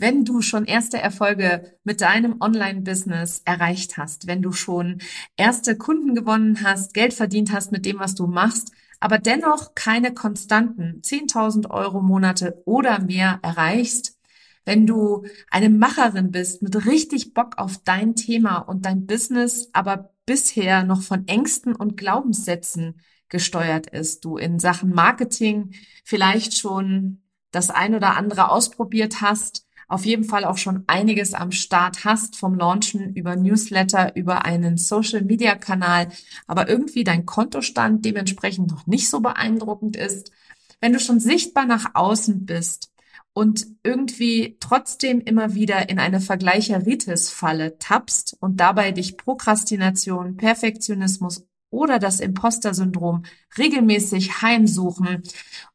Wenn du schon erste Erfolge mit deinem Online-Business erreicht hast, wenn du schon erste Kunden gewonnen hast, Geld verdient hast mit dem, was du machst, aber dennoch keine konstanten 10.000 Euro Monate oder mehr erreichst, wenn du eine Macherin bist mit richtig Bock auf dein Thema und dein Business, aber bisher noch von Ängsten und Glaubenssätzen gesteuert ist, du in Sachen Marketing vielleicht schon das ein oder andere ausprobiert hast, auf jeden Fall auch schon einiges am Start hast, vom Launchen über Newsletter, über einen Social-Media-Kanal, aber irgendwie dein Kontostand dementsprechend noch nicht so beeindruckend ist, wenn du schon sichtbar nach außen bist und irgendwie trotzdem immer wieder in eine Vergleicheritis-Falle tappst und dabei dich Prokrastination, Perfektionismus oder das Imposter-Syndrom regelmäßig heimsuchen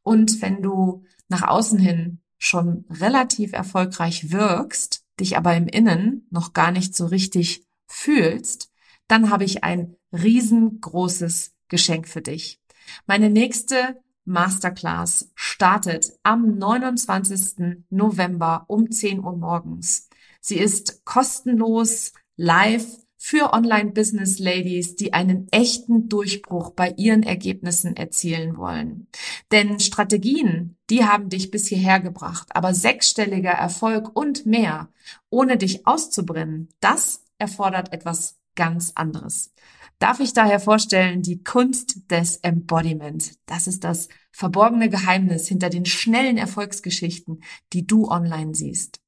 und wenn du nach außen hin schon relativ erfolgreich wirkst, dich aber im Innen noch gar nicht so richtig fühlst, dann habe ich ein riesengroßes Geschenk für dich. Meine nächste Masterclass startet am 29. November um 10 Uhr morgens. Sie ist kostenlos, live für Online-Business-Ladies, die einen echten Durchbruch bei ihren Ergebnissen erzielen wollen. Denn Strategien, die haben dich bis hierher gebracht, aber sechsstelliger Erfolg und mehr, ohne dich auszubrennen, das erfordert etwas ganz anderes. Darf ich daher vorstellen, die Kunst des Embodiment. Das ist das verborgene Geheimnis hinter den schnellen Erfolgsgeschichten, die du online siehst.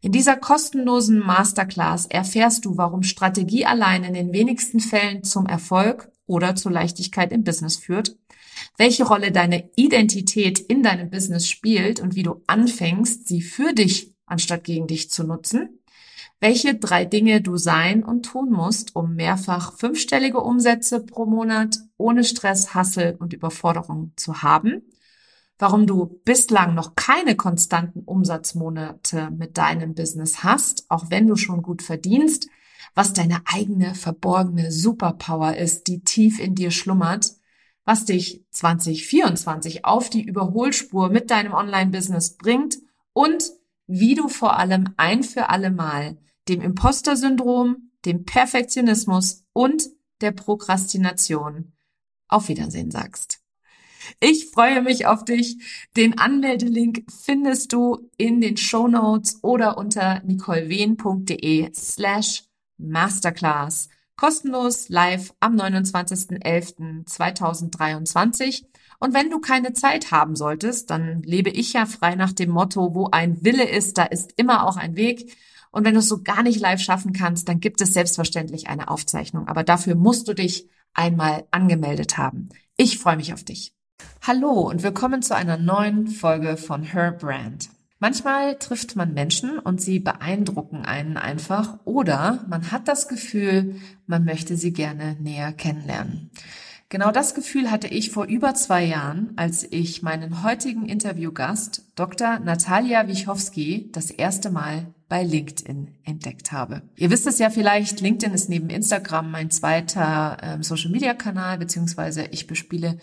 In dieser kostenlosen Masterclass erfährst du, warum Strategie allein in den wenigsten Fällen zum Erfolg oder zur Leichtigkeit im Business führt, welche Rolle deine Identität in deinem Business spielt und wie du anfängst, sie für dich anstatt gegen dich zu nutzen, welche drei Dinge du sein und tun musst, um mehrfach fünfstellige Umsätze pro Monat ohne Stress, Hassel und Überforderung zu haben warum du bislang noch keine konstanten Umsatzmonate mit deinem Business hast, auch wenn du schon gut verdienst, was deine eigene verborgene Superpower ist, die tief in dir schlummert, was dich 2024 auf die Überholspur mit deinem Online-Business bringt und wie du vor allem ein für alle Mal dem Imposter-Syndrom, dem Perfektionismus und der Prokrastination auf Wiedersehen sagst. Ich freue mich auf dich. Den Anmeldelink findest du in den Show Notes oder unter nicolewehn.de slash masterclass. Kostenlos live am 29.11.2023. Und wenn du keine Zeit haben solltest, dann lebe ich ja frei nach dem Motto, wo ein Wille ist, da ist immer auch ein Weg. Und wenn du es so gar nicht live schaffen kannst, dann gibt es selbstverständlich eine Aufzeichnung. Aber dafür musst du dich einmal angemeldet haben. Ich freue mich auf dich. Hallo und willkommen zu einer neuen Folge von Her Brand. Manchmal trifft man Menschen und sie beeindrucken einen einfach oder man hat das Gefühl, man möchte sie gerne näher kennenlernen. Genau das Gefühl hatte ich vor über zwei Jahren, als ich meinen heutigen Interviewgast, Dr. Natalia Wichowski, das erste Mal bei LinkedIn entdeckt habe. Ihr wisst es ja vielleicht, LinkedIn ist neben Instagram mein zweiter ähm, Social-Media-Kanal, beziehungsweise ich bespiele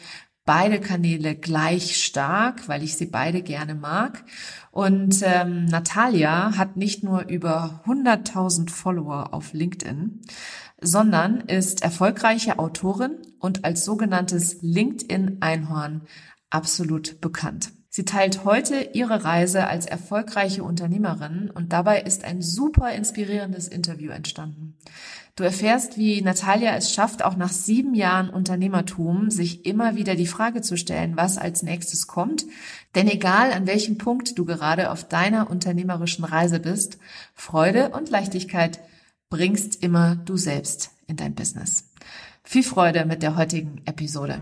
beide Kanäle gleich stark, weil ich sie beide gerne mag. Und ähm, Natalia hat nicht nur über 100.000 Follower auf LinkedIn, sondern ist erfolgreiche Autorin und als sogenanntes LinkedIn-Einhorn absolut bekannt. Sie teilt heute ihre Reise als erfolgreiche Unternehmerin und dabei ist ein super inspirierendes Interview entstanden. Du erfährst, wie Natalia es schafft, auch nach sieben Jahren Unternehmertum, sich immer wieder die Frage zu stellen, was als nächstes kommt. Denn egal an welchem Punkt du gerade auf deiner unternehmerischen Reise bist, Freude und Leichtigkeit bringst immer du selbst in dein Business. Viel Freude mit der heutigen Episode.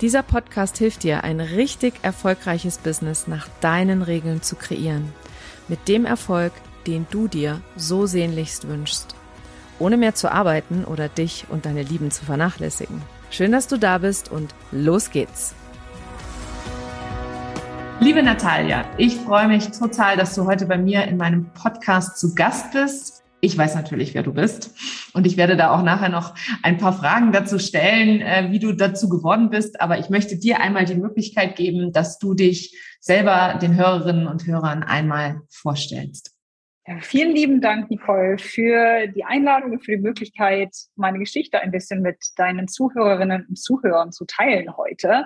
Dieser Podcast hilft dir, ein richtig erfolgreiches Business nach deinen Regeln zu kreieren. Mit dem Erfolg, den du dir so sehnlichst wünschst. ohne mehr zu arbeiten oder dich und deine Lieben zu vernachlässigen. Schön, dass du da bist und los geht's. Liebe Natalia, ich freue mich total, dass du heute bei mir in meinem Podcast zu Gast bist. Ich weiß natürlich, wer du bist. Und ich werde da auch nachher noch ein paar Fragen dazu stellen, äh, wie du dazu geworden bist. Aber ich möchte dir einmal die Möglichkeit geben, dass du dich selber den Hörerinnen und Hörern einmal vorstellst. Ja, vielen lieben Dank, Nicole, für die Einladung und für die Möglichkeit, meine Geschichte ein bisschen mit deinen Zuhörerinnen und Zuhörern zu teilen heute.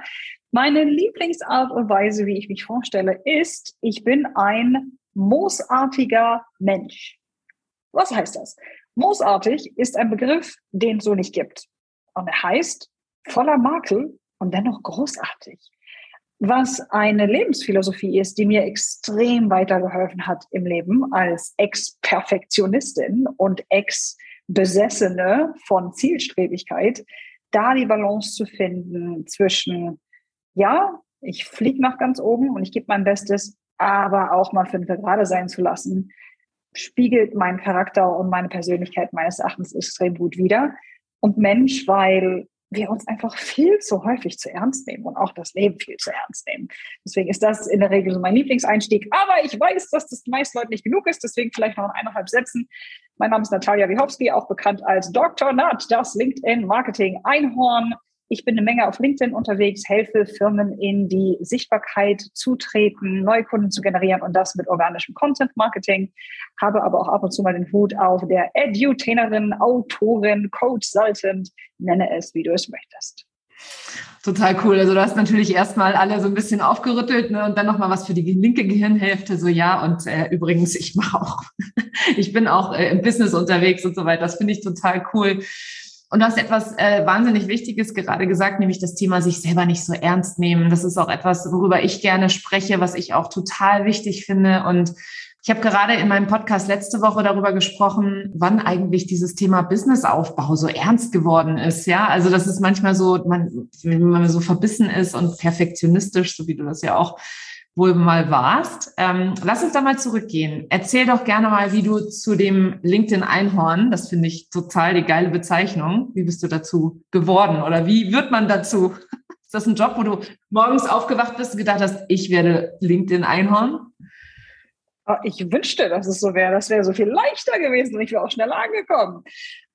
Meine Lieblingsart und Weise, wie ich mich vorstelle, ist, ich bin ein moosartiger Mensch. Was heißt das? Moosartig ist ein Begriff, den es so nicht gibt. Und er heißt voller Makel und dennoch großartig. Was eine Lebensphilosophie ist, die mir extrem weitergeholfen hat im Leben als Ex-Perfektionistin und Ex-Besessene von Zielstrebigkeit, da die Balance zu finden zwischen, ja, ich fliege nach ganz oben und ich gebe mein Bestes, aber auch mal fünf gerade sein zu lassen, spiegelt meinen Charakter und meine Persönlichkeit meines Erachtens extrem gut wider. Und Mensch, weil wir uns einfach viel zu häufig zu ernst nehmen und auch das Leben viel zu ernst nehmen. Deswegen ist das in der Regel so mein Lieblingseinstieg. Aber ich weiß, dass das den meisten Leuten nicht genug ist. Deswegen vielleicht noch in eineinhalb Sätzen. Mein Name ist Natalia Wichowski, auch bekannt als Dr. Nut, das LinkedIn Marketing Einhorn. Ich bin eine Menge auf LinkedIn unterwegs, helfe Firmen in die Sichtbarkeit zu treten, neue Kunden zu generieren und das mit organischem Content Marketing. Habe aber auch ab und zu mal den Hut auf der Edutainerin, Autorin, Coach, Consultant, nenne es, wie du es möchtest. Total cool. Also du hast natürlich erstmal alle so ein bisschen aufgerüttelt ne, und dann nochmal was für die linke Gehirnhälfte. So ja, und äh, übrigens, ich mache auch, ich bin auch äh, im Business unterwegs und so weiter. Das finde ich total cool. Und du hast etwas äh, wahnsinnig Wichtiges gerade gesagt, nämlich das Thema sich selber nicht so ernst nehmen. Das ist auch etwas, worüber ich gerne spreche, was ich auch total wichtig finde. Und ich habe gerade in meinem Podcast letzte Woche darüber gesprochen, wann eigentlich dieses Thema Businessaufbau so ernst geworden ist. Ja, also das ist manchmal so, man, wenn man so verbissen ist und perfektionistisch, so wie du das ja auch wohl mal warst. Ähm, lass uns da mal zurückgehen. Erzähl doch gerne mal, wie du zu dem LinkedIn Einhorn, das finde ich total die geile Bezeichnung. Wie bist du dazu geworden oder wie wird man dazu? Ist das ein Job, wo du morgens aufgewacht bist und gedacht hast, ich werde LinkedIn Einhorn? Ah, ich wünschte, dass es so wäre. Das wäre so viel leichter gewesen und ich wäre auch schneller angekommen.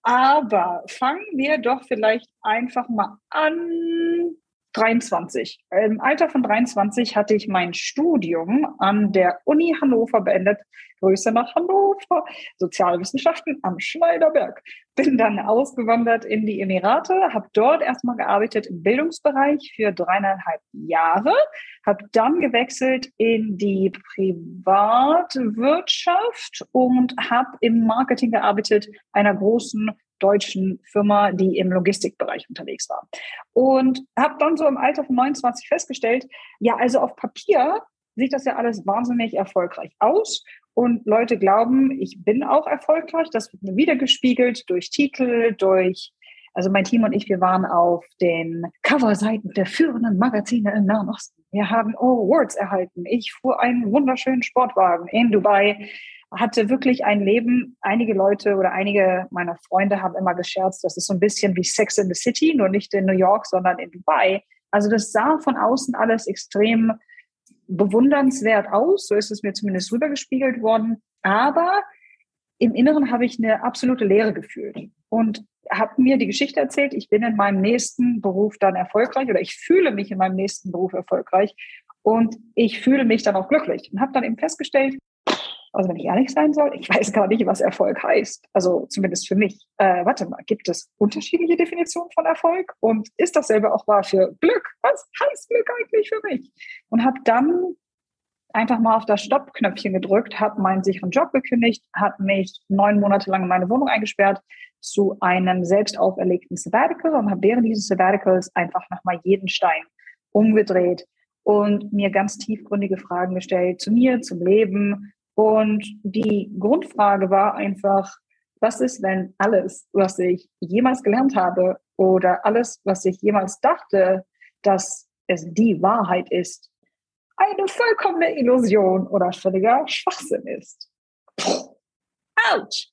Aber fangen wir doch vielleicht einfach mal an 23. Im Alter von 23 hatte ich mein Studium an der Uni Hannover beendet. Grüße nach Hannover, Sozialwissenschaften am Schneiderberg. Bin dann ausgewandert in die Emirate, habe dort erstmal gearbeitet im Bildungsbereich für dreieinhalb Jahre, habe dann gewechselt in die Privatwirtschaft und habe im Marketing gearbeitet einer großen deutschen Firma, die im Logistikbereich unterwegs war. Und habe dann so im Alter von 29 festgestellt, ja, also auf Papier sieht das ja alles wahnsinnig erfolgreich aus. Und Leute glauben, ich bin auch erfolgreich. Das wird mir wiedergespiegelt durch Titel, durch, also mein Team und ich, wir waren auf den Coverseiten der führenden Magazine im Nahen Osten. Wir haben Awards erhalten. Ich fuhr einen wunderschönen Sportwagen in Dubai hatte wirklich ein Leben. Einige Leute oder einige meiner Freunde haben immer gescherzt, das ist so ein bisschen wie Sex in the City, nur nicht in New York, sondern in Dubai. Also das sah von außen alles extrem bewundernswert aus. So ist es mir zumindest rübergespiegelt worden. Aber im Inneren habe ich eine absolute Leere gefühlt und habe mir die Geschichte erzählt, ich bin in meinem nächsten Beruf dann erfolgreich oder ich fühle mich in meinem nächsten Beruf erfolgreich und ich fühle mich dann auch glücklich und habe dann eben festgestellt, also wenn ich ehrlich sein soll, ich weiß gar nicht, was Erfolg heißt. Also zumindest für mich. Äh, warte mal, gibt es unterschiedliche Definitionen von Erfolg? Und ist dasselbe auch wahr für Glück? Was heißt Glück eigentlich für mich? Und habe dann einfach mal auf das Stoppknöpfchen gedrückt, habe meinen sicheren Job gekündigt, habe mich neun Monate lang in meine Wohnung eingesperrt zu einem selbst auferlegten Sabbatical und habe während dieses Sabbaticals einfach nochmal jeden Stein umgedreht und mir ganz tiefgründige Fragen gestellt zu mir, zum Leben, und die Grundfrage war einfach, was ist, wenn alles, was ich jemals gelernt habe oder alles, was ich jemals dachte, dass es die Wahrheit ist, eine vollkommene Illusion oder völliger Schwachsinn ist. Autsch!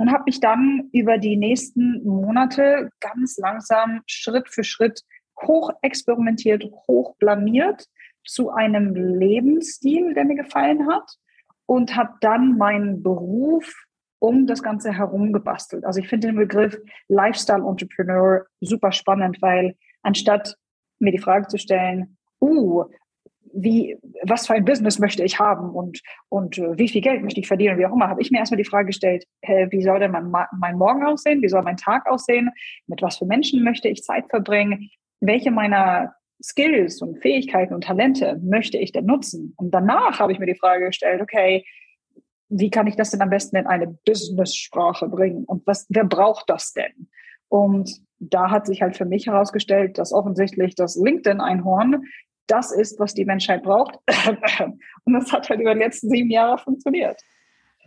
und habe mich dann über die nächsten Monate ganz langsam Schritt für Schritt hoch experimentiert, hoch blamiert zu einem Lebensstil, der mir gefallen hat und habe dann meinen Beruf um das Ganze herum gebastelt. Also ich finde den Begriff Lifestyle Entrepreneur super spannend, weil anstatt mir die Frage zu stellen, uh, wie, was für ein Business möchte ich haben und, und uh, wie viel Geld möchte ich verdienen, wie auch immer, habe ich mir erstmal die Frage gestellt, hey, wie soll denn mein, mein Morgen aussehen, wie soll mein Tag aussehen, mit was für Menschen möchte ich Zeit verbringen, welche meiner Skills und Fähigkeiten und Talente möchte ich denn nutzen? Und danach habe ich mir die Frage gestellt, okay, wie kann ich das denn am besten in eine Business-Sprache bringen? Und was, wer braucht das denn? Und da hat sich halt für mich herausgestellt, dass offensichtlich das LinkedIn-Einhorn das ist, was die Menschheit braucht. Und das hat halt über die letzten sieben Jahre funktioniert.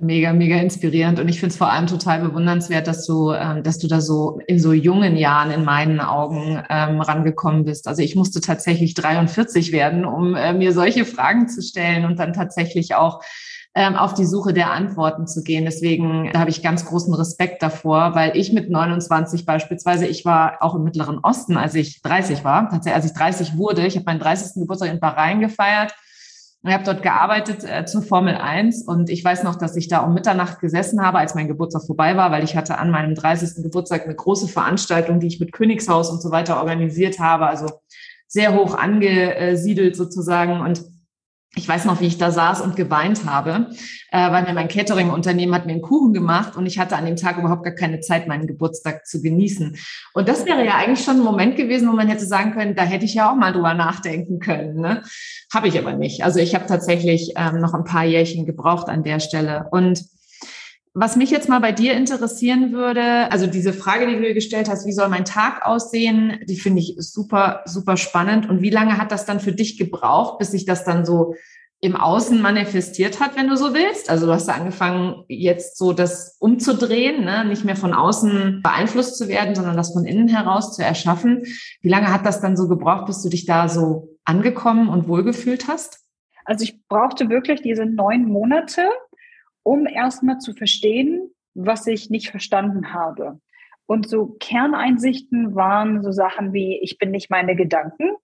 Mega, mega inspirierend. Und ich finde es vor allem total bewundernswert, dass du, ähm, dass du da so in so jungen Jahren in meinen Augen ähm, rangekommen bist. Also ich musste tatsächlich 43 werden, um äh, mir solche Fragen zu stellen und dann tatsächlich auch ähm, auf die Suche der Antworten zu gehen. Deswegen habe ich ganz großen Respekt davor, weil ich mit 29 beispielsweise, ich war auch im Mittleren Osten, als ich 30 war, tatsächlich als ich 30 wurde, ich habe meinen 30. Geburtstag in Bahrain gefeiert ich habe dort gearbeitet äh, zur Formel 1 und ich weiß noch, dass ich da um Mitternacht gesessen habe, als mein Geburtstag vorbei war, weil ich hatte an meinem 30. Geburtstag eine große Veranstaltung, die ich mit Königshaus und so weiter organisiert habe, also sehr hoch angesiedelt sozusagen und ich weiß noch, wie ich da saß und geweint habe, äh, weil mir mein Catering-Unternehmen hat mir einen Kuchen gemacht und ich hatte an dem Tag überhaupt gar keine Zeit, meinen Geburtstag zu genießen. Und das wäre ja eigentlich schon ein Moment gewesen, wo man hätte sagen können, da hätte ich ja auch mal drüber nachdenken können. Ne? Habe ich aber nicht. Also ich habe tatsächlich ähm, noch ein paar Jährchen gebraucht an der Stelle. Und was mich jetzt mal bei dir interessieren würde, also diese Frage, die du dir gestellt hast, wie soll mein Tag aussehen, die finde ich super, super spannend. Und wie lange hat das dann für dich gebraucht, bis sich das dann so im Außen manifestiert hat, wenn du so willst? Also du hast da angefangen, jetzt so das umzudrehen, ne? nicht mehr von außen beeinflusst zu werden, sondern das von innen heraus zu erschaffen. Wie lange hat das dann so gebraucht, bis du dich da so angekommen und wohlgefühlt hast? Also ich brauchte wirklich diese neun Monate, um erstmal zu verstehen, was ich nicht verstanden habe. Und so Kerneinsichten waren so Sachen wie, ich bin nicht meine Gedanken.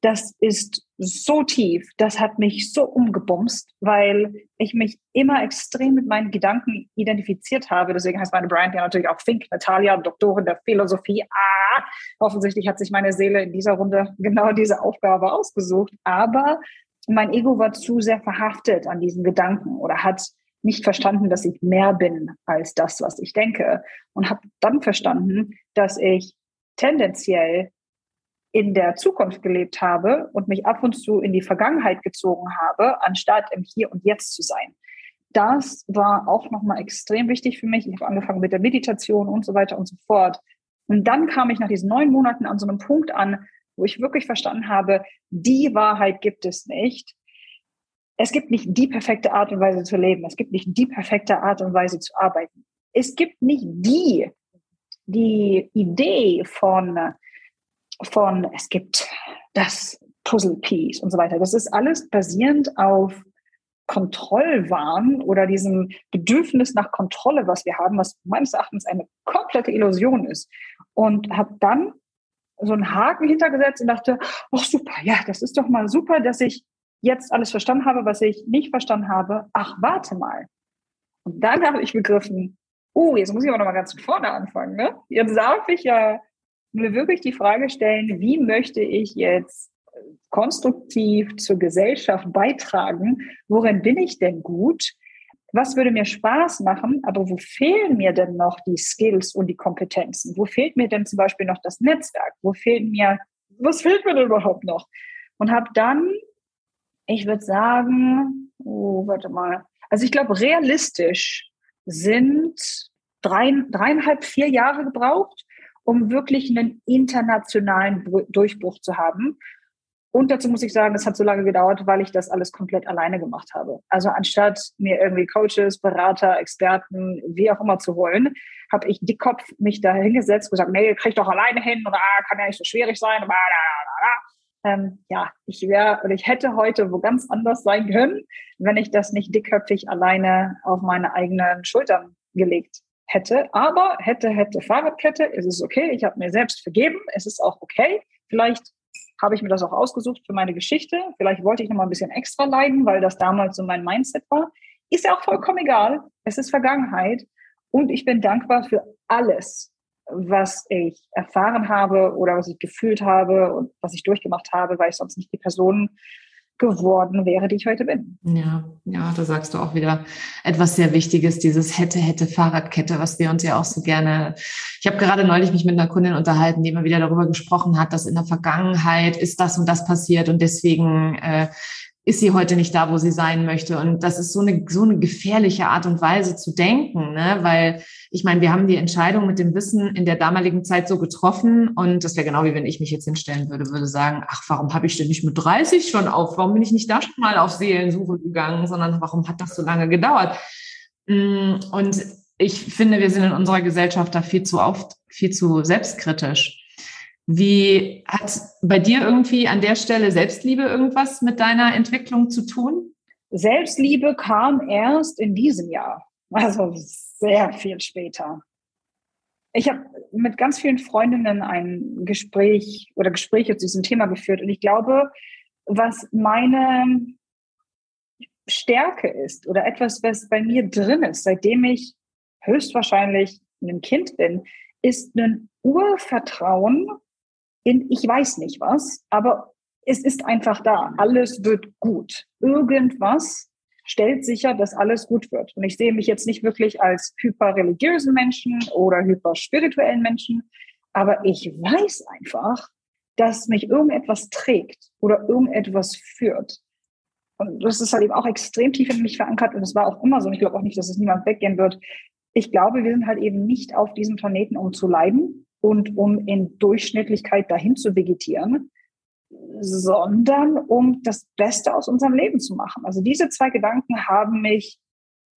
Das ist so tief, das hat mich so umgebumst, weil ich mich immer extrem mit meinen Gedanken identifiziert habe. Deswegen heißt meine Brand ja natürlich auch Think Natalia, Doktorin der Philosophie. Ah, offensichtlich hat sich meine Seele in dieser Runde genau diese Aufgabe ausgesucht. Aber mein Ego war zu sehr verhaftet an diesen Gedanken oder hat nicht verstanden, dass ich mehr bin als das, was ich denke. Und habe dann verstanden, dass ich tendenziell in der Zukunft gelebt habe und mich ab und zu in die Vergangenheit gezogen habe, anstatt im Hier und Jetzt zu sein. Das war auch nochmal extrem wichtig für mich. Ich habe angefangen mit der Meditation und so weiter und so fort. Und dann kam ich nach diesen neun Monaten an so einem Punkt an, wo ich wirklich verstanden habe, die Wahrheit gibt es nicht es gibt nicht die perfekte Art und Weise zu leben. Es gibt nicht die perfekte Art und Weise zu arbeiten. Es gibt nicht die, die Idee von, von, es gibt das Puzzle Piece und so weiter. Das ist alles basierend auf Kontrollwahn oder diesem Bedürfnis nach Kontrolle, was wir haben, was meines Erachtens eine komplette Illusion ist. Und habe dann so einen Haken hintergesetzt und dachte, ach super, ja, das ist doch mal super, dass ich jetzt alles verstanden habe, was ich nicht verstanden habe, ach, warte mal. Und dann habe ich begriffen, oh, jetzt muss ich aber noch mal ganz von vorne anfangen. Ne? Jetzt darf ich ja mir wirklich die Frage stellen, wie möchte ich jetzt konstruktiv zur Gesellschaft beitragen? Worin bin ich denn gut? Was würde mir Spaß machen? Aber wo fehlen mir denn noch die Skills und die Kompetenzen? Wo fehlt mir denn zum Beispiel noch das Netzwerk? Wo fehlen mir, was fehlt mir denn überhaupt noch? Und habe dann ich würde sagen, oh, warte mal. Also ich glaube, realistisch sind drei, dreieinhalb, vier Jahre gebraucht, um wirklich einen internationalen Durchbruch zu haben. Und dazu muss ich sagen, es hat so lange gedauert, weil ich das alles komplett alleine gemacht habe. Also anstatt mir irgendwie Coaches, Berater, Experten, wie auch immer zu holen, habe ich dickkopf mich da hingesetzt und gesagt, nee, krieg doch alleine hin oder ah, kann ja nicht so schwierig sein. Und, ähm, ja, ich wäre oder ich hätte heute wo ganz anders sein können, wenn ich das nicht dickköpfig alleine auf meine eigenen Schultern gelegt hätte, aber hätte, hätte, Fahrradkette, es ist okay, ich habe mir selbst vergeben, es ist auch okay. Vielleicht habe ich mir das auch ausgesucht für meine Geschichte. Vielleicht wollte ich noch mal ein bisschen extra leiden, weil das damals so mein Mindset war. Ist ja auch vollkommen egal. Es ist Vergangenheit. Und ich bin dankbar für alles, was ich erfahren habe oder was ich gefühlt habe und was ich durchgemacht habe, weil ich sonst nicht die Person geworden wäre, die ich heute bin. Ja, ja, da sagst du auch wieder etwas sehr Wichtiges, dieses hätte, hätte Fahrradkette, was wir uns ja auch so gerne. Ich habe gerade neulich mich mit einer Kundin unterhalten, die immer wieder darüber gesprochen hat, dass in der Vergangenheit ist das und das passiert und deswegen äh, ist sie heute nicht da, wo sie sein möchte. Und das ist so eine, so eine gefährliche Art und Weise zu denken, ne? weil ich meine, wir haben die Entscheidung mit dem Wissen in der damaligen Zeit so getroffen und das wäre genau wie wenn ich mich jetzt hinstellen würde, würde sagen, ach, warum habe ich denn nicht mit 30 schon auf, warum bin ich nicht da schon mal auf Seelensuche gegangen, sondern warum hat das so lange gedauert? Mm, und ich finde, wir sind in unserer Gesellschaft da viel zu oft, viel zu selbstkritisch. Wie hat bei dir irgendwie an der Stelle Selbstliebe irgendwas mit deiner Entwicklung zu tun? Selbstliebe kam erst in diesem Jahr, also sehr viel später. Ich habe mit ganz vielen Freundinnen ein Gespräch oder Gespräche zu diesem Thema geführt und ich glaube, was meine Stärke ist oder etwas, was bei mir drin ist, seitdem ich höchstwahrscheinlich ein Kind bin, ist ein Urvertrauen in ich weiß nicht was, aber es ist einfach da. Alles wird gut. Irgendwas stellt sicher, dass alles gut wird. Und ich sehe mich jetzt nicht wirklich als hyperreligiösen Menschen oder hyperspirituellen Menschen, aber ich weiß einfach, dass mich irgendetwas trägt oder irgendetwas führt. Und das ist halt eben auch extrem tief in mich verankert und es war auch immer so. Und ich glaube auch nicht, dass es niemand weggehen wird. Ich glaube, wir sind halt eben nicht auf diesem Planeten, um zu leiden, und um in Durchschnittlichkeit dahin zu vegetieren, sondern um das Beste aus unserem Leben zu machen. Also diese zwei Gedanken haben mich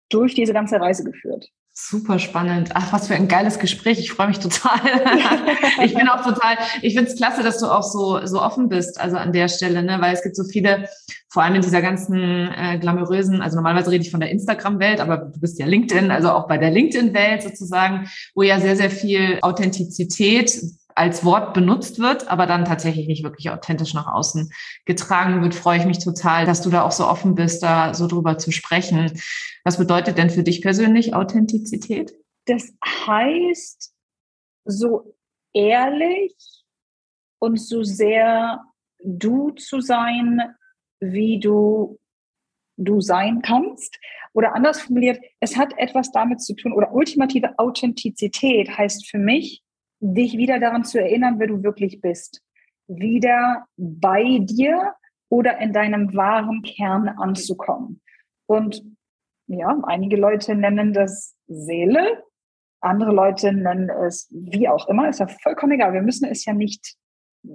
durch diese ganze Reise geführt. Super spannend. Ach, was für ein geiles Gespräch. Ich freue mich total. ich bin auch total, ich finde es klasse, dass du auch so, so offen bist, also an der Stelle, ne? weil es gibt so viele, vor allem in dieser ganzen äh, glamourösen, also normalerweise rede ich von der Instagram-Welt, aber du bist ja LinkedIn, also auch bei der LinkedIn-Welt sozusagen, wo ja sehr, sehr viel Authentizität als Wort benutzt wird, aber dann tatsächlich nicht wirklich authentisch nach außen getragen wird, freue ich mich total, dass du da auch so offen bist, da so drüber zu sprechen. Was bedeutet denn für dich persönlich Authentizität? Das heißt, so ehrlich und so sehr du zu sein, wie du du sein kannst. Oder anders formuliert, es hat etwas damit zu tun, oder ultimative Authentizität heißt für mich, dich wieder daran zu erinnern, wer du wirklich bist. Wieder bei dir oder in deinem wahren Kern anzukommen. Und ja, einige Leute nennen das Seele, andere Leute nennen es wie auch immer, ist ja vollkommen egal. Wir müssen es ja nicht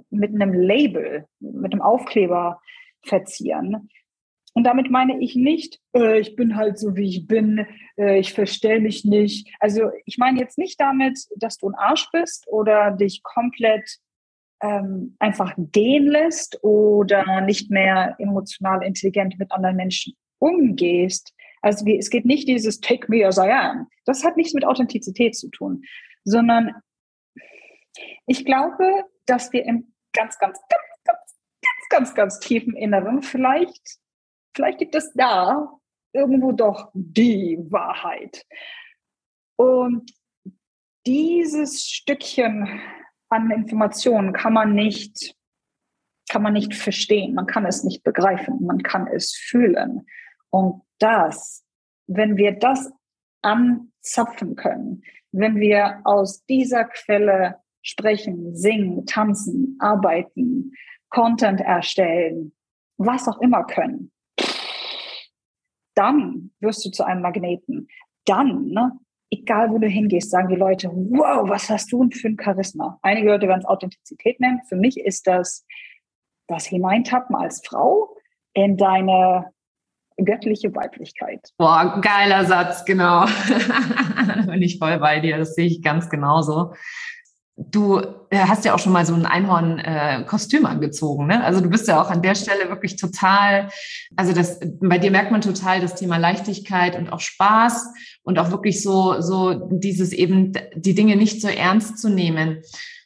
mit einem Label, mit einem Aufkleber verzieren. Und damit meine ich nicht, äh, ich bin halt so, wie ich bin, äh, ich verstelle mich nicht. Also ich meine jetzt nicht damit, dass du ein Arsch bist oder dich komplett ähm, einfach gehen lässt oder nicht mehr emotional intelligent mit anderen Menschen umgehst. Also es geht nicht dieses Take me as I am. Das hat nichts mit Authentizität zu tun, sondern ich glaube, dass wir im ganz, ganz, ganz, ganz, ganz, ganz, ganz tiefen Inneren vielleicht vielleicht gibt es da irgendwo doch die Wahrheit. Und dieses Stückchen an Informationen kann man nicht, kann man nicht verstehen, man kann es nicht begreifen, man kann es fühlen. Und das, wenn wir das anzapfen können, wenn wir aus dieser Quelle sprechen, singen, tanzen, arbeiten, Content erstellen, was auch immer können, dann wirst du zu einem Magneten. Dann, ne, egal wo du hingehst, sagen die Leute, wow, was hast du denn für ein Charisma? Einige Leute werden es Authentizität nennen. Für mich ist das das Hineintappen als Frau in deine göttliche Weiblichkeit. Boah, geiler Satz, genau. da bin ich voll bei dir. Das sehe ich ganz genauso. Du äh, hast ja auch schon mal so ein Einhorn-Kostüm äh, angezogen, ne? Also du bist ja auch an der Stelle wirklich total, also das, bei dir merkt man total das Thema Leichtigkeit und auch Spaß und auch wirklich so, so dieses eben, die Dinge nicht so ernst zu nehmen.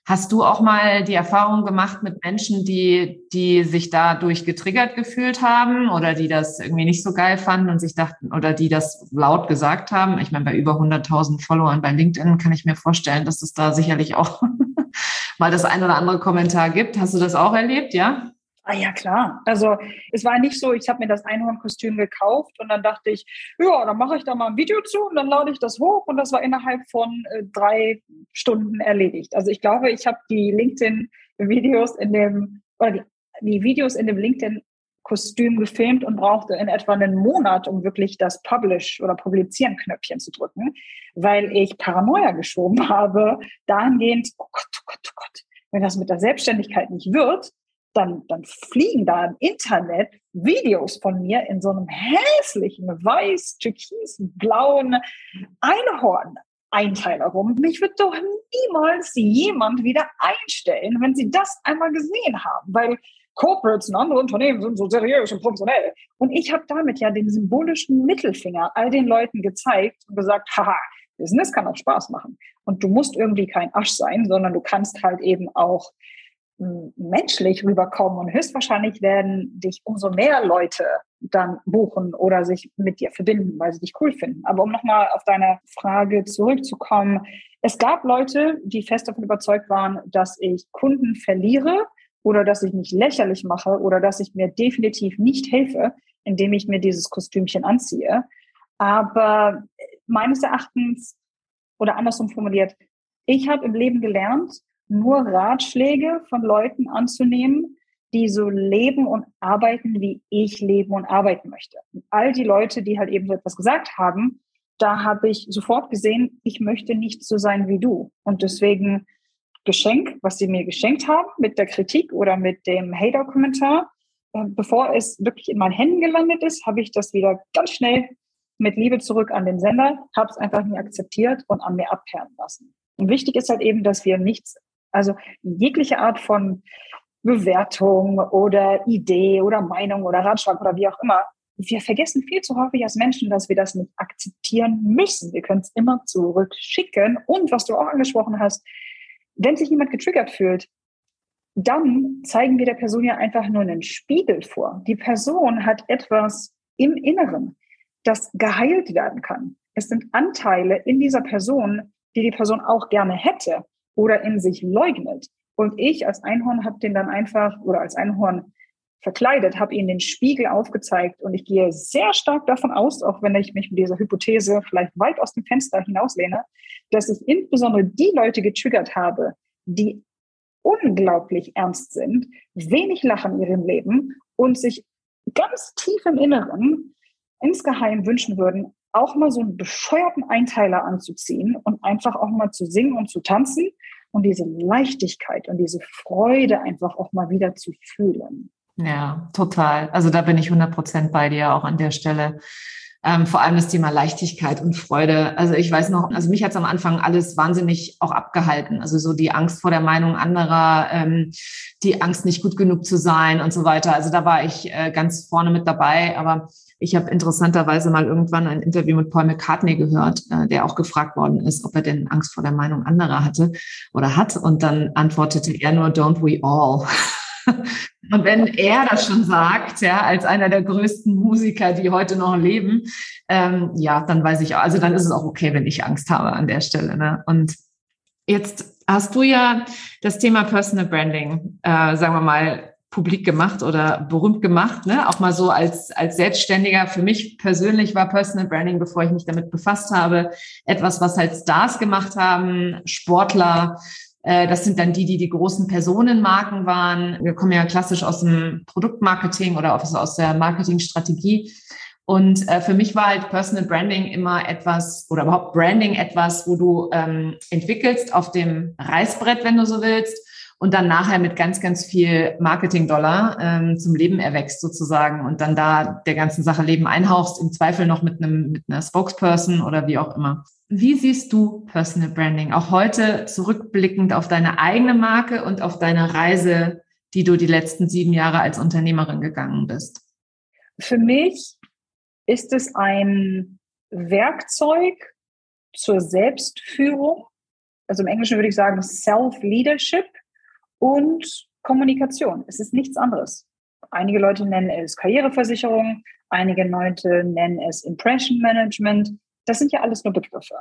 Hast du auch mal die Erfahrung gemacht mit Menschen, die, die sich dadurch getriggert gefühlt haben oder die das irgendwie nicht so geil fanden und sich dachten oder die das laut gesagt haben? Ich meine, bei über 100.000 Followern bei LinkedIn kann ich mir vorstellen, dass es da sicherlich auch mal das ein oder andere Kommentar gibt. Hast du das auch erlebt, ja? Ah ja, klar. Also es war nicht so, ich habe mir das Einhornkostüm gekauft und dann dachte ich, ja, dann mache ich da mal ein Video zu und dann lade ich das hoch und das war innerhalb von äh, drei Stunden erledigt. Also ich glaube, ich habe die LinkedIn-Videos in dem, oder die, die Videos in dem LinkedIn-Kostüm gefilmt und brauchte in etwa einen Monat, um wirklich das Publish- oder Publizieren-Knöpfchen zu drücken, weil ich Paranoia geschoben habe, dahingehend, oh Gott, oh Gott, oh Gott, wenn das mit der Selbstständigkeit nicht wird, dann, dann fliegen da im Internet Videos von mir in so einem hässlichen, weiß, türkis-blauen Einhorn-Einteiler rum. Mich wird doch niemals jemand wieder einstellen, wenn sie das einmal gesehen haben, weil Corporates und andere Unternehmen sind so seriös und professionell. Und ich habe damit ja den symbolischen Mittelfinger all den Leuten gezeigt und gesagt, haha, Business kann auch Spaß machen. Und du musst irgendwie kein Asch sein, sondern du kannst halt eben auch menschlich rüberkommen und höchstwahrscheinlich werden dich umso mehr Leute dann buchen oder sich mit dir verbinden, weil sie dich cool finden. Aber um nochmal auf deine Frage zurückzukommen, es gab Leute, die fest davon überzeugt waren, dass ich Kunden verliere oder dass ich mich lächerlich mache oder dass ich mir definitiv nicht helfe, indem ich mir dieses Kostümchen anziehe. Aber meines Erachtens oder andersrum formuliert, ich habe im Leben gelernt, nur Ratschläge von Leuten anzunehmen, die so leben und arbeiten, wie ich leben und arbeiten möchte. Und all die Leute, die halt eben so etwas gesagt haben, da habe ich sofort gesehen, ich möchte nicht so sein wie du. Und deswegen Geschenk, was sie mir geschenkt haben mit der Kritik oder mit dem Hater-Kommentar, äh, bevor es wirklich in meinen Händen gelandet ist, habe ich das wieder ganz schnell mit Liebe zurück an den Sender, habe es einfach nie akzeptiert und an mir abperren lassen. Und wichtig ist halt eben, dass wir nichts also jegliche Art von Bewertung oder Idee oder Meinung oder Ratschlag oder wie auch immer. Wir vergessen viel zu häufig als Menschen, dass wir das nicht akzeptieren müssen. Wir können es immer zurückschicken. Und was du auch angesprochen hast, wenn sich jemand getriggert fühlt, dann zeigen wir der Person ja einfach nur einen Spiegel vor. Die Person hat etwas im Inneren, das geheilt werden kann. Es sind Anteile in dieser Person, die die Person auch gerne hätte oder in sich leugnet. Und ich als Einhorn habe den dann einfach oder als Einhorn verkleidet, habe ihnen den Spiegel aufgezeigt und ich gehe sehr stark davon aus, auch wenn ich mich mit dieser Hypothese vielleicht weit aus dem Fenster hinauslehne, dass ich insbesondere die Leute getriggert habe, die unglaublich ernst sind, wenig lachen in ihrem Leben und sich ganz tief im Inneren insgeheim wünschen würden, auch mal so einen bescheuerten Einteiler anzuziehen und einfach auch mal zu singen und zu tanzen und diese Leichtigkeit und diese Freude einfach auch mal wieder zu fühlen. Ja, total. Also da bin ich 100 Prozent bei dir auch an der Stelle. Ähm, vor allem das Thema Leichtigkeit und Freude. Also ich weiß noch, also mich hat es am Anfang alles wahnsinnig auch abgehalten. Also so die Angst vor der Meinung anderer, ähm, die Angst nicht gut genug zu sein und so weiter. Also da war ich äh, ganz vorne mit dabei. Aber ich habe interessanterweise mal irgendwann ein Interview mit Paul McCartney gehört, äh, der auch gefragt worden ist, ob er denn Angst vor der Meinung anderer hatte oder hat. Und dann antwortete er nur, don't we all. Und wenn er das schon sagt, ja, als einer der größten Musiker, die heute noch leben, ähm, ja, dann weiß ich auch, also dann ist es auch okay, wenn ich Angst habe an der Stelle. Ne? Und jetzt hast du ja das Thema Personal Branding, äh, sagen wir mal, publik gemacht oder berühmt gemacht, ne? Auch mal so als, als Selbstständiger. Für mich persönlich war Personal Branding, bevor ich mich damit befasst habe, etwas, was halt Stars gemacht haben, Sportler. Äh, das sind dann die, die die großen Personenmarken waren. Wir kommen ja klassisch aus dem Produktmarketing oder aus der Marketingstrategie. Und äh, für mich war halt Personal Branding immer etwas oder überhaupt Branding etwas, wo du ähm, entwickelst auf dem Reißbrett, wenn du so willst und dann nachher mit ganz, ganz viel Marketing-Dollar ähm, zum Leben erwächst sozusagen und dann da der ganzen Sache Leben einhauchst, im Zweifel noch mit einem mit einer Spokesperson oder wie auch immer. Wie siehst du Personal Branding? Auch heute zurückblickend auf deine eigene Marke und auf deine Reise, die du die letzten sieben Jahre als Unternehmerin gegangen bist. Für mich ist es ein Werkzeug zur Selbstführung. Also im Englischen würde ich sagen Self-Leadership und Kommunikation. Es ist nichts anderes. Einige Leute nennen es Karriereversicherung, einige Leute nennen es Impression Management. Das sind ja alles nur Begriffe.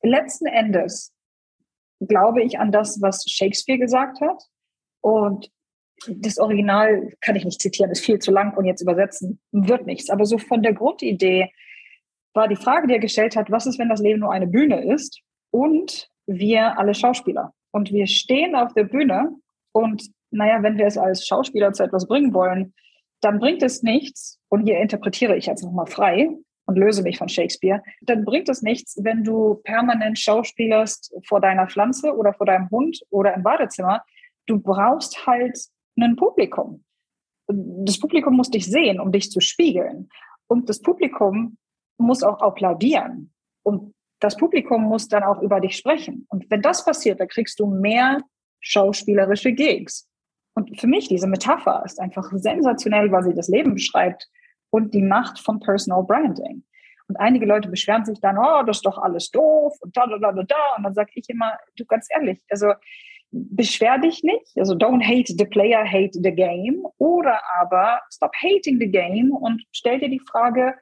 Letzten Endes glaube ich an das, was Shakespeare gesagt hat. Und das Original kann ich nicht zitieren, ist viel zu lang und jetzt übersetzen wird nichts. Aber so von der Grundidee war die Frage, die er gestellt hat, was ist, wenn das Leben nur eine Bühne ist und wir alle Schauspieler? Und wir stehen auf der Bühne und naja, wenn wir es als Schauspieler zu etwas bringen wollen, dann bringt es nichts, und hier interpretiere ich jetzt nochmal frei, und löse mich von Shakespeare, dann bringt es nichts, wenn du permanent schauspielerst vor deiner Pflanze oder vor deinem Hund oder im Badezimmer. Du brauchst halt ein Publikum. Das Publikum muss dich sehen, um dich zu spiegeln. Und das Publikum muss auch applaudieren. Und das Publikum muss dann auch über dich sprechen. Und wenn das passiert, dann kriegst du mehr schauspielerische Gigs. Und für mich, diese Metapher ist einfach sensationell, weil sie das Leben beschreibt und die Macht von Personal Branding. Und einige Leute beschweren sich dann, oh, das ist doch alles doof und da, da, da, da, da. Und dann sage ich immer, du ganz ehrlich, also beschwer dich nicht. Also don't hate the player, hate the game. Oder aber stop hating the game und stell dir die Frage,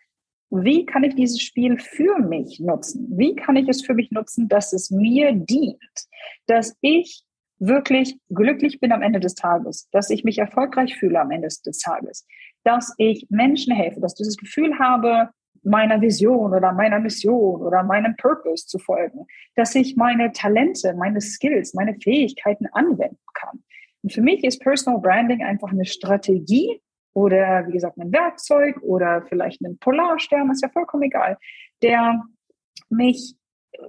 wie kann ich dieses Spiel für mich nutzen? Wie kann ich es für mich nutzen, dass es mir dient? Dass ich wirklich glücklich bin am Ende des Tages, dass ich mich erfolgreich fühle am Ende des Tages, dass ich Menschen helfe, dass ich dieses Gefühl habe, meiner Vision oder meiner Mission oder meinem Purpose zu folgen, dass ich meine Talente, meine Skills, meine Fähigkeiten anwenden kann. Und für mich ist Personal Branding einfach eine Strategie oder, wie gesagt, ein Werkzeug oder vielleicht ein Polarstern, ist ja vollkommen egal, der mich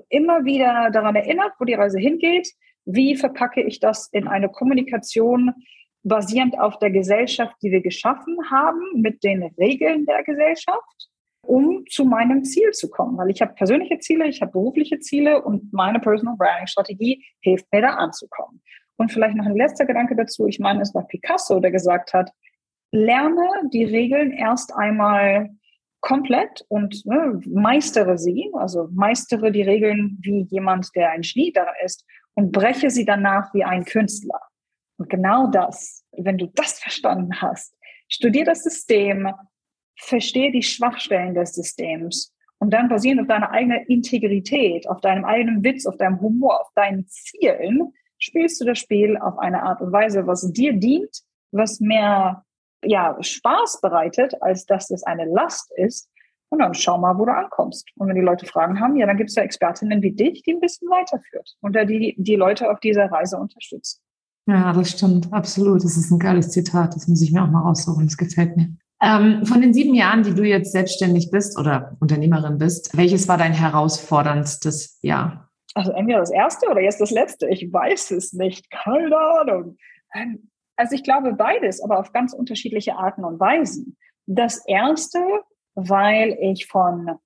immer wieder daran erinnert, wo die Reise hingeht, wie verpacke ich das in eine Kommunikation basierend auf der Gesellschaft, die wir geschaffen haben, mit den Regeln der Gesellschaft, um zu meinem Ziel zu kommen. Weil ich habe persönliche Ziele, ich habe berufliche Ziele und meine Personal Branding Strategie hilft mir da anzukommen. Und vielleicht noch ein letzter Gedanke dazu. Ich meine, es war Picasso, der gesagt hat, lerne die Regeln erst einmal komplett und ne, meistere sie, also meistere die Regeln wie jemand, der ein daran ist und breche sie danach wie ein Künstler. Und genau das, wenn du das verstanden hast, studier das System, verstehe die Schwachstellen des Systems und dann basierend auf deiner eigenen Integrität, auf deinem eigenen Witz, auf deinem Humor, auf deinen Zielen, spielst du das Spiel auf eine Art und Weise, was dir dient, was mehr ja, Spaß bereitet, als dass es eine Last ist. Und dann schau mal, wo du ankommst. Und wenn die Leute Fragen haben, ja, dann gibt es ja Expertinnen wie dich, die ein bisschen weiterführt und die die Leute auf dieser Reise unterstützen. Ja, das stimmt, absolut. Das ist ein geiles Zitat. Das muss ich mir auch mal raussuchen. Das gefällt mir. Ähm, von den sieben Jahren, die du jetzt selbstständig bist oder Unternehmerin bist, welches war dein herausforderndstes Jahr? Also entweder das erste oder jetzt das letzte. Ich weiß es nicht. Keine Ahnung. Ähm, also ich glaube beides, aber auf ganz unterschiedliche Arten und Weisen. Das erste, weil ich von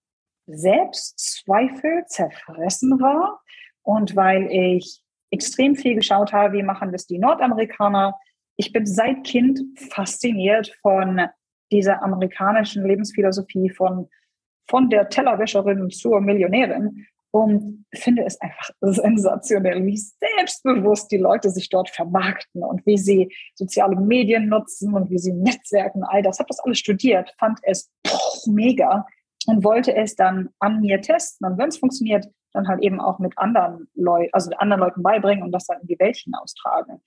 Selbstzweifel zerfressen war und weil ich extrem viel geschaut habe, wie machen das die Nordamerikaner. Ich bin seit Kind fasziniert von dieser amerikanischen Lebensphilosophie von, von der Tellerwäscherin zur Millionärin und finde es einfach sensationell, wie selbstbewusst die Leute sich dort vermarkten und wie sie soziale Medien nutzen und wie sie Netzwerken, all das. Habe das alles studiert, fand es mega und wollte es dann an mir testen. Und wenn es funktioniert, dann halt eben auch mit anderen Leuten, also anderen Leuten beibringen und das dann in die Welt hinaustragen.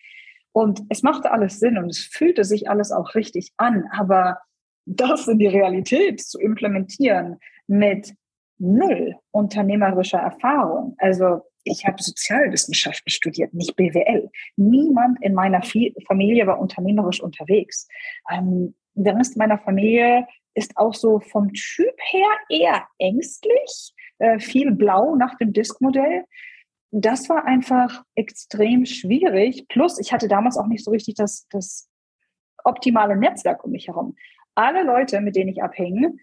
Und es machte alles Sinn und es fühlte sich alles auch richtig an, aber das in die Realität zu implementieren mit null unternehmerischer Erfahrung. Also ich habe Sozialwissenschaften studiert, nicht BWL. Niemand in meiner Familie war unternehmerisch unterwegs. Ähm, der Rest meiner Familie ist auch so vom Typ her eher ängstlich, äh, viel blau nach dem Disk-Modell. Das war einfach extrem schwierig. Plus, ich hatte damals auch nicht so richtig das, das optimale Netzwerk um mich herum. Alle Leute, mit denen ich abhänge,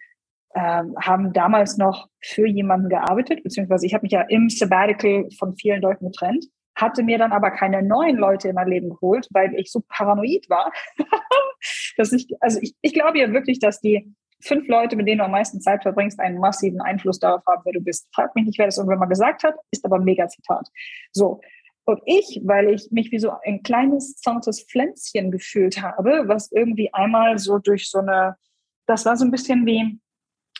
äh, haben damals noch für jemanden gearbeitet, beziehungsweise ich habe mich ja im Sabbatical von vielen Leuten getrennt, hatte mir dann aber keine neuen Leute in mein Leben geholt, weil ich so paranoid war, dass ich, also ich, ich glaube ja wirklich, dass die fünf Leute, mit denen du am meisten Zeit verbringst, einen massiven Einfluss darauf haben, wer du bist. Frag mich nicht, wer das irgendwann mal gesagt hat, ist aber ein mega Zitat. So. Und ich, weil ich mich wie so ein kleines, zartes Pflänzchen gefühlt habe, was irgendwie einmal so durch so eine, das war so ein bisschen wie,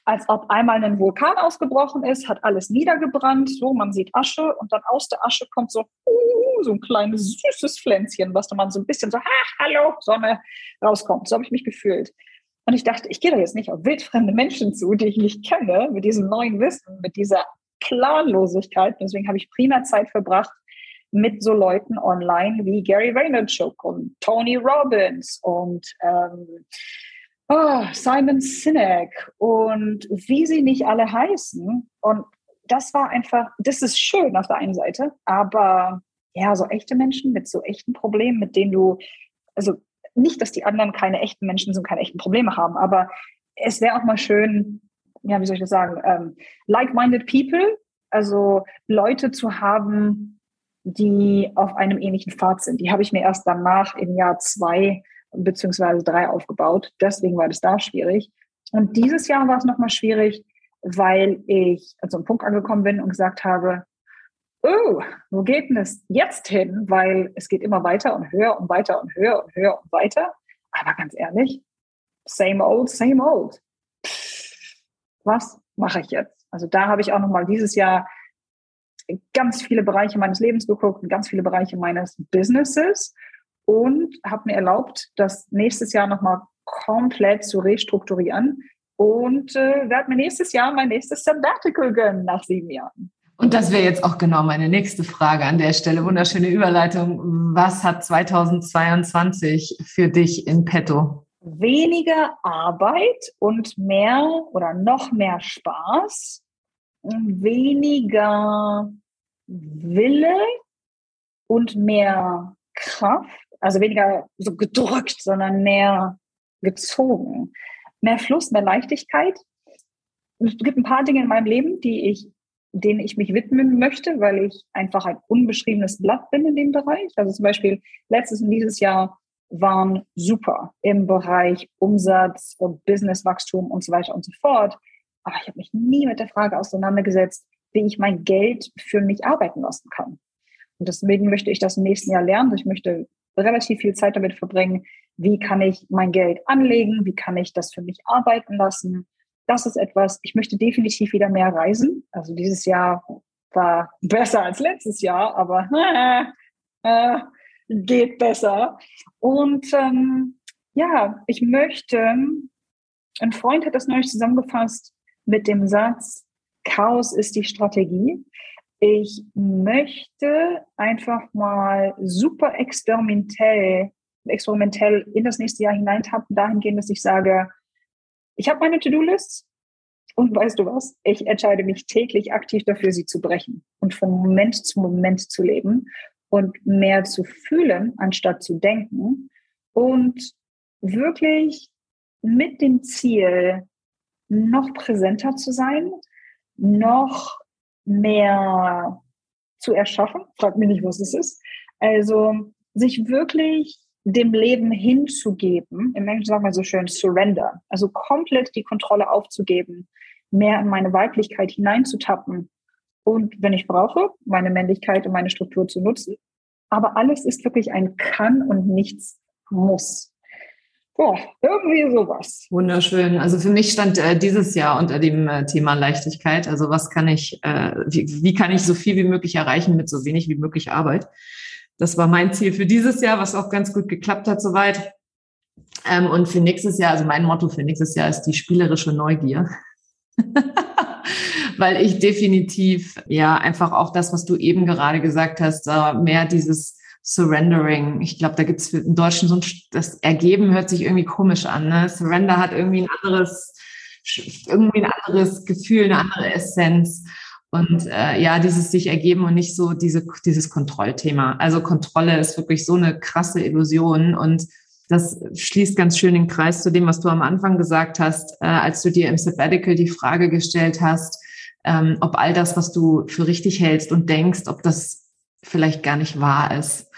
als ob einmal ein Vulkan ausgebrochen ist, hat alles niedergebrannt, so, man sieht Asche und dann aus der Asche kommt so, uh, so ein kleines süßes Pflänzchen, was dann man so ein bisschen so, ha, hallo, Sonne, rauskommt. So habe ich mich gefühlt. Und ich dachte, ich gehe da jetzt nicht auf wildfremde Menschen zu, die ich nicht kenne, mit diesem neuen Wissen, mit dieser Planlosigkeit. Deswegen habe ich prima Zeit verbracht mit so Leuten online wie Gary Vaynerchuk und Tony Robbins und ähm, oh, Simon Sinek und wie sie nicht alle heißen. Und das war einfach, das ist schön auf der einen Seite, aber ja, so echte Menschen mit so echten Problemen, mit denen du, also nicht, dass die anderen keine echten Menschen sind, keine echten Probleme haben, aber es wäre auch mal schön, ja, wie soll ich das sagen, ähm, like-minded people, also Leute zu haben, die auf einem ähnlichen Pfad sind. Die habe ich mir erst danach im Jahr zwei beziehungsweise drei aufgebaut. Deswegen war das da schwierig. Und dieses Jahr war es nochmal schwierig, weil ich an so einem Punkt angekommen bin und gesagt habe, oh, wo geht denn es jetzt hin? Weil es geht immer weiter und höher und weiter und höher und höher und weiter. Aber ganz ehrlich, same old, same old. Was mache ich jetzt? Also da habe ich auch nochmal dieses Jahr ganz viele Bereiche meines Lebens geguckt und ganz viele Bereiche meines Businesses und habe mir erlaubt, das nächstes Jahr nochmal komplett zu restrukturieren und äh, werde mir nächstes Jahr mein nächstes Sabbatical gönnen nach sieben Jahren. Und das wäre jetzt auch genau meine nächste Frage an der Stelle. Wunderschöne Überleitung. Was hat 2022 für dich in petto? Weniger Arbeit und mehr oder noch mehr Spaß, weniger Wille und mehr Kraft, also weniger so gedrückt, sondern mehr gezogen. Mehr Fluss, mehr Leichtigkeit. Es gibt ein paar Dinge in meinem Leben, die ich denen ich mich widmen möchte, weil ich einfach ein unbeschriebenes Blatt bin in dem Bereich. Also zum Beispiel letztes und dieses Jahr waren super im Bereich Umsatz und Businesswachstum und so weiter und so fort. Aber ich habe mich nie mit der Frage auseinandergesetzt, wie ich mein Geld für mich arbeiten lassen kann. Und deswegen möchte ich das im nächsten Jahr lernen. Ich möchte relativ viel Zeit damit verbringen, wie kann ich mein Geld anlegen, wie kann ich das für mich arbeiten lassen, das ist etwas, ich möchte definitiv wieder mehr reisen. Also dieses Jahr war besser als letztes Jahr, aber äh, äh, geht besser. Und ähm, ja, ich möchte, ein Freund hat das neulich zusammengefasst mit dem Satz, Chaos ist die Strategie. Ich möchte einfach mal super experimentell, experimentell in das nächste Jahr hineintappen, dahingehend, dass ich sage, ich habe meine To-Do-Lists und weißt du was? Ich entscheide mich täglich aktiv dafür, sie zu brechen und von Moment zu Moment zu leben und mehr zu fühlen, anstatt zu denken und wirklich mit dem Ziel, noch präsenter zu sein, noch mehr zu erschaffen. Frag mich nicht, was es ist. Also sich wirklich dem Leben hinzugeben, im Englischen sagen wir so schön surrender, also komplett die Kontrolle aufzugeben, mehr in meine Weiblichkeit hineinzutappen und wenn ich brauche, meine Männlichkeit und meine Struktur zu nutzen. Aber alles ist wirklich ein kann und nichts muss. Boah, irgendwie sowas. Wunderschön. Also für mich stand äh, dieses Jahr unter dem äh, Thema Leichtigkeit. Also was kann ich, äh, wie, wie kann ich so viel wie möglich erreichen mit so wenig wie möglich Arbeit? Das war mein Ziel für dieses Jahr, was auch ganz gut geklappt hat soweit. Ähm, und für nächstes Jahr, also mein Motto für nächstes Jahr ist die spielerische Neugier. Weil ich definitiv, ja, einfach auch das, was du eben gerade gesagt hast, mehr dieses Surrendering. Ich glaube, da gibt es im Deutschen so ein, das Ergeben hört sich irgendwie komisch an. Ne? Surrender hat irgendwie ein anderes, irgendwie ein anderes Gefühl, eine andere Essenz. Und äh, ja, dieses sich ergeben und nicht so diese, dieses Kontrollthema. Also Kontrolle ist wirklich so eine krasse Illusion. Und das schließt ganz schön den Kreis zu dem, was du am Anfang gesagt hast, äh, als du dir im Sabbatical die Frage gestellt hast, ähm, ob all das, was du für richtig hältst und denkst, ob das vielleicht gar nicht wahr ist.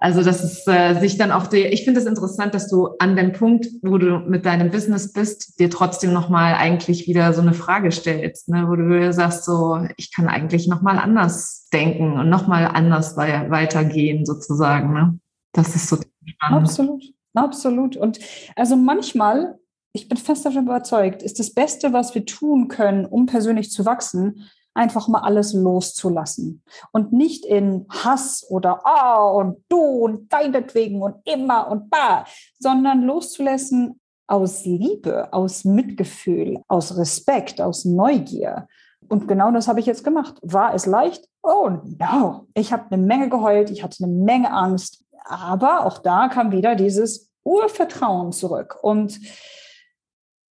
Also das ist äh, sich dann auch der, ich finde es interessant, dass du an dem Punkt, wo du mit deinem Business bist, dir trotzdem nochmal eigentlich wieder so eine Frage stellst, ne, wo du sagst so, ich kann eigentlich nochmal anders denken und nochmal anders weitergehen sozusagen. Ne? Das ist so spannend. Absolut, absolut. Und also manchmal, ich bin fest davon überzeugt, ist das Beste, was wir tun können, um persönlich zu wachsen, einfach mal alles loszulassen und nicht in Hass oder ah oh, und du und deinetwegen und immer und ba, sondern loszulassen aus Liebe, aus Mitgefühl, aus Respekt, aus Neugier. Und genau das habe ich jetzt gemacht. War es leicht? Oh no. Ich habe eine Menge geheult, ich hatte eine Menge Angst, aber auch da kam wieder dieses Urvertrauen zurück. Und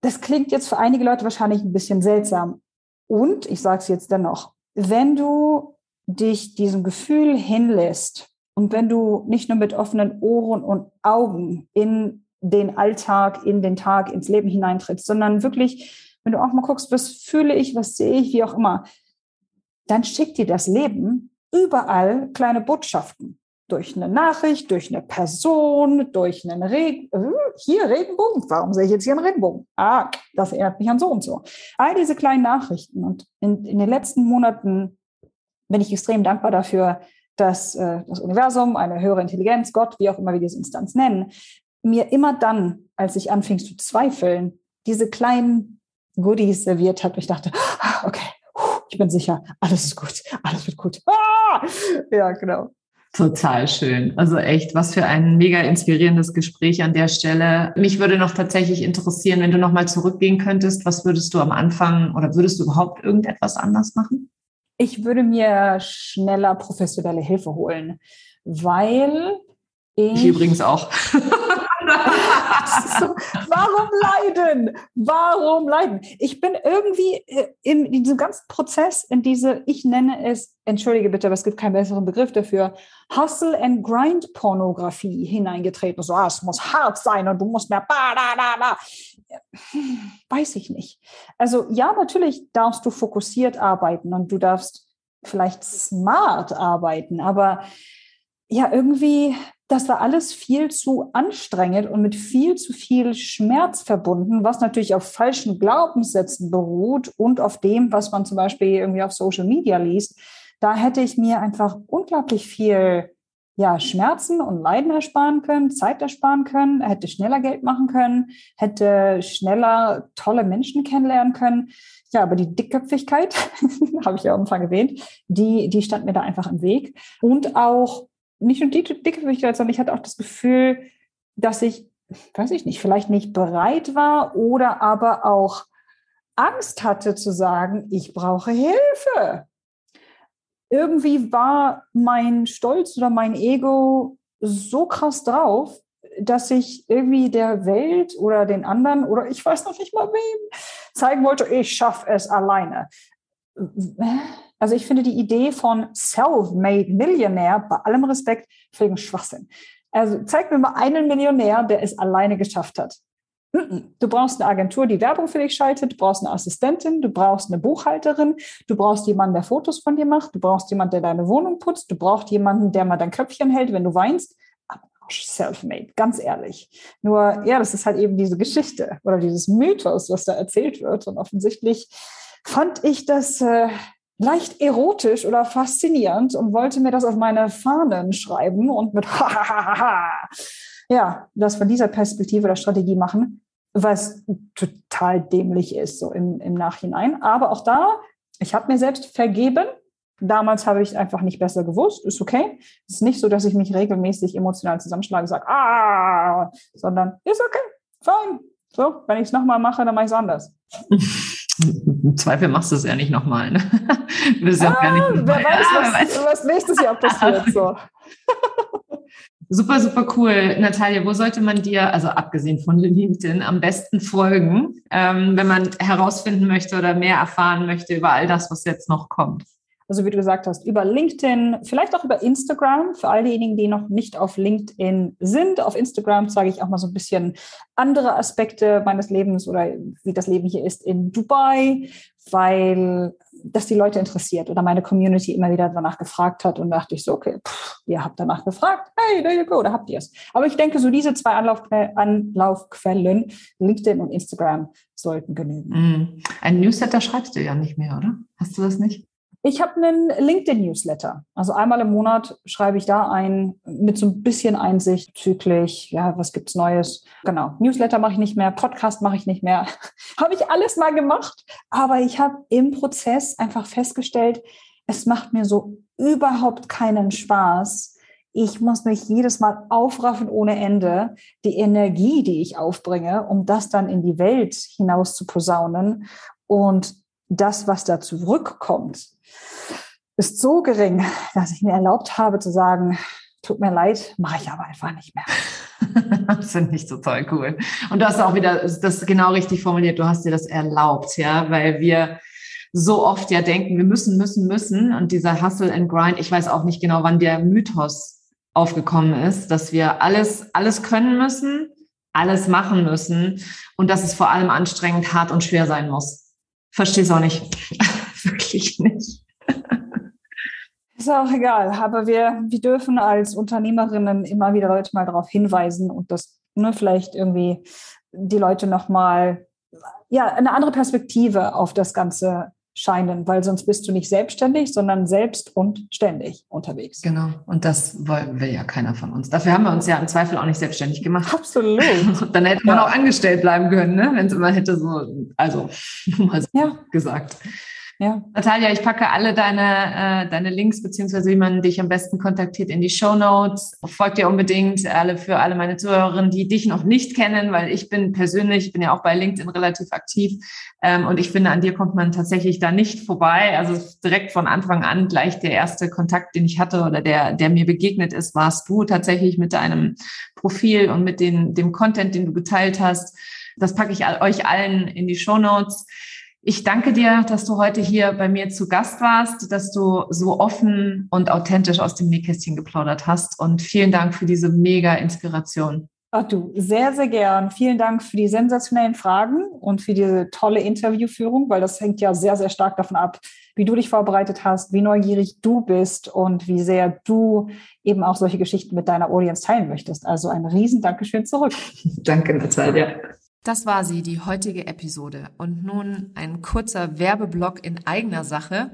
das klingt jetzt für einige Leute wahrscheinlich ein bisschen seltsam, und ich sage es jetzt dennoch, wenn du dich diesem Gefühl hinlässt und wenn du nicht nur mit offenen Ohren und Augen in den Alltag, in den Tag, ins Leben hineintrittst, sondern wirklich, wenn du auch mal guckst, was fühle ich, was sehe ich, wie auch immer, dann schickt dir das Leben überall kleine Botschaften durch eine Nachricht, durch eine Person, durch einen Regen, äh, hier Regenbogen, warum sehe ich jetzt hier einen Regenbogen? Ah, das erinnert mich an so und so. All diese kleinen Nachrichten und in, in den letzten Monaten bin ich extrem dankbar dafür, dass äh, das Universum, eine höhere Intelligenz, Gott, wie auch immer wir diese Instanz nennen, mir immer dann, als ich anfing zu zweifeln, diese kleinen Goodies serviert hat. Ich dachte, ah, okay, ich bin sicher, alles ist gut, alles wird gut. Ah! Ja, genau. Total schön. Also echt, was für ein mega inspirierendes Gespräch an der Stelle. Mich würde noch tatsächlich interessieren, wenn du nochmal zurückgehen könntest, was würdest du am Anfang oder würdest du überhaupt irgendetwas anders machen? Ich würde mir schneller professionelle Hilfe holen, weil ich, ich übrigens auch. so, warum leiden? Warum leiden? Ich bin irgendwie äh, in, diesem ganzen Prozess, in diese, ich nenne es, entschuldige bitte, aber es gibt keinen besseren Begriff dafür, Hustle and Grind Pornografie hineingetreten. So, ah, es muss hart sein und du musst mehr, ba, da, da, da. Weiß ich nicht. Also ja, natürlich darfst du fokussiert arbeiten und du darfst vielleicht smart arbeiten, aber ja, irgendwie das war alles viel zu anstrengend und mit viel zu viel Schmerz verbunden, was natürlich auf falschen Glaubenssätzen beruht und auf dem, was man zum Beispiel irgendwie auf Social Media liest. Da hätte ich mir einfach unglaublich viel ja, Schmerzen und Leiden ersparen können, Zeit ersparen können, hätte schneller Geld machen können, hätte schneller tolle Menschen kennenlernen können. Ja, aber die Dickköpfigkeit, habe ich ja am Anfang erwähnt, die, die stand mir da einfach im Weg. Und auch nicht nur die Dickgewichtigkeit, sondern ich hatte auch das Gefühl, dass ich, weiß ich nicht, vielleicht nicht bereit war oder aber auch Angst hatte zu sagen, ich brauche Hilfe. Irgendwie war mein Stolz oder mein Ego so krass drauf, dass ich irgendwie der Welt oder den anderen oder ich weiß noch nicht mal wem zeigen wollte, ich schaffe es alleine. Also ich finde die Idee von Self-Made Millionär bei allem Respekt völligen Schwachsinn. Also zeig mir mal einen Millionär, der es alleine geschafft hat. Du brauchst eine Agentur, die Werbung für dich schaltet, du brauchst eine Assistentin, du brauchst eine Buchhalterin, du brauchst jemanden, der Fotos von dir macht, du brauchst jemanden, der deine Wohnung putzt, du brauchst jemanden, der mal dein Köpfchen hält, wenn du weinst. Self-made, ganz ehrlich. Nur, ja, das ist halt eben diese Geschichte oder dieses Mythos, was da erzählt wird. Und offensichtlich fand ich das äh, leicht erotisch oder faszinierend und wollte mir das auf meine Fahnen schreiben und mit ja, das von dieser Perspektive oder Strategie machen, was total dämlich ist, so im, im Nachhinein. Aber auch da, ich habe mir selbst vergeben. Damals habe ich einfach nicht besser gewusst, ist okay. Es ist nicht so, dass ich mich regelmäßig emotional zusammenschlage und sage, ah, sondern ist okay, fein. So, wenn ich es nochmal mache, dann mache ich es anders. Im Zweifel machst du es ja nicht nochmal. Ne? Ja ah, wer weiß, was, weiß, was nächstes Jahr passiert. So. Super, super cool. Natalia, wo sollte man dir, also abgesehen von LinkedIn, am besten folgen, ähm, wenn man herausfinden möchte oder mehr erfahren möchte über all das, was jetzt noch kommt? Also wie du gesagt hast, über LinkedIn, vielleicht auch über Instagram, für all diejenigen, die noch nicht auf LinkedIn sind. Auf Instagram zeige ich auch mal so ein bisschen andere Aspekte meines Lebens oder wie das Leben hier ist in Dubai, weil das die Leute interessiert oder meine Community immer wieder danach gefragt hat und dachte ich so, okay, pff, ihr habt danach gefragt, hey, there you go, da habt ihr es. Aber ich denke, so diese zwei Anlaufquellen, Anlaufquellen LinkedIn und Instagram, sollten genügen. Mm. Ein Newsletter schreibst du ja nicht mehr, oder? Hast du das nicht? Ich habe einen LinkedIn-Newsletter. Also einmal im Monat schreibe ich da ein mit so ein bisschen Einsicht bezüglich, ja, was gibt's Neues. Genau. Newsletter mache ich nicht mehr, Podcast mache ich nicht mehr. habe ich alles mal gemacht, aber ich habe im Prozess einfach festgestellt, es macht mir so überhaupt keinen Spaß. Ich muss mich jedes Mal aufraffen ohne Ende. Die Energie, die ich aufbringe, um das dann in die Welt hinaus zu posaunen und das, was da zurückkommt, ist so gering, dass ich mir erlaubt habe zu sagen, tut mir leid, mache ich aber einfach nicht mehr. das finde ich total cool. Und du hast auch wieder das genau richtig formuliert. Du hast dir das erlaubt, ja, weil wir so oft ja denken, wir müssen, müssen, müssen. Und dieser Hustle and Grind, ich weiß auch nicht genau, wann der Mythos aufgekommen ist, dass wir alles, alles können müssen, alles machen müssen und dass es vor allem anstrengend, hart und schwer sein muss. Verstehe es auch nicht. Wirklich nicht. Ist auch egal, aber wir, wir dürfen als Unternehmerinnen immer wieder Leute mal darauf hinweisen und das ne, vielleicht irgendwie die Leute nochmal ja, eine andere Perspektive auf das Ganze scheinen, weil sonst bist du nicht selbstständig, sondern selbst und ständig unterwegs. Genau. Und das wollen wir ja keiner von uns. Dafür haben wir uns ja im Zweifel auch nicht selbstständig gemacht. Absolut. Dann hätte man ja. auch angestellt bleiben können, ne? wenn es immer hätte so, also mal so ja. gesagt. Ja. Natalia, ich packe alle deine, äh, deine Links, beziehungsweise wie man dich am besten kontaktiert, in die Show Notes. Folgt dir unbedingt alle für alle meine Zuhörerinnen, die dich noch nicht kennen, weil ich bin persönlich, ich bin ja auch bei LinkedIn relativ aktiv. Ähm, und ich finde, an dir kommt man tatsächlich da nicht vorbei. Also direkt von Anfang an gleich der erste Kontakt, den ich hatte oder der, der mir begegnet ist, warst du tatsächlich mit deinem Profil und mit den, dem Content, den du geteilt hast. Das packe ich euch allen in die Show Notes. Ich danke dir, dass du heute hier bei mir zu Gast warst, dass du so offen und authentisch aus dem Nähkästchen geplaudert hast und vielen Dank für diese mega Inspiration. Ach du, sehr, sehr gern. Vielen Dank für die sensationellen Fragen und für diese tolle Interviewführung, weil das hängt ja sehr, sehr stark davon ab, wie du dich vorbereitet hast, wie neugierig du bist und wie sehr du eben auch solche Geschichten mit deiner Audience teilen möchtest. Also ein riesen Dankeschön zurück. Danke, Natalia. Das war sie, die heutige Episode. Und nun ein kurzer Werbeblock in eigener Sache.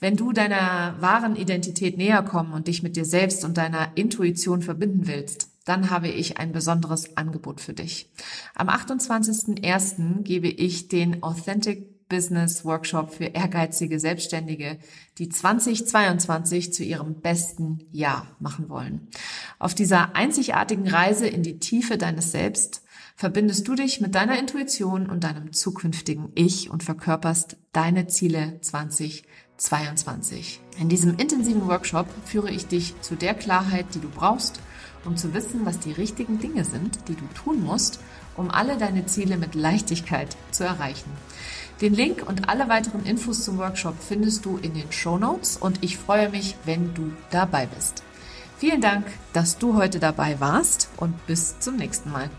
Wenn du deiner wahren Identität näher kommen und dich mit dir selbst und deiner Intuition verbinden willst, dann habe ich ein besonderes Angebot für dich. Am 28.01. gebe ich den Authentic Business Workshop für ehrgeizige Selbstständige, die 2022 zu ihrem besten Jahr machen wollen. Auf dieser einzigartigen Reise in die Tiefe deines Selbst verbindest du dich mit deiner Intuition und deinem zukünftigen Ich und verkörperst deine Ziele 2022. In diesem intensiven Workshop führe ich dich zu der Klarheit, die du brauchst, um zu wissen, was die richtigen Dinge sind, die du tun musst, um alle deine Ziele mit Leichtigkeit zu erreichen. Den Link und alle weiteren Infos zum Workshop findest du in den Show Notes und ich freue mich, wenn du dabei bist. Vielen Dank, dass du heute dabei warst und bis zum nächsten Mal.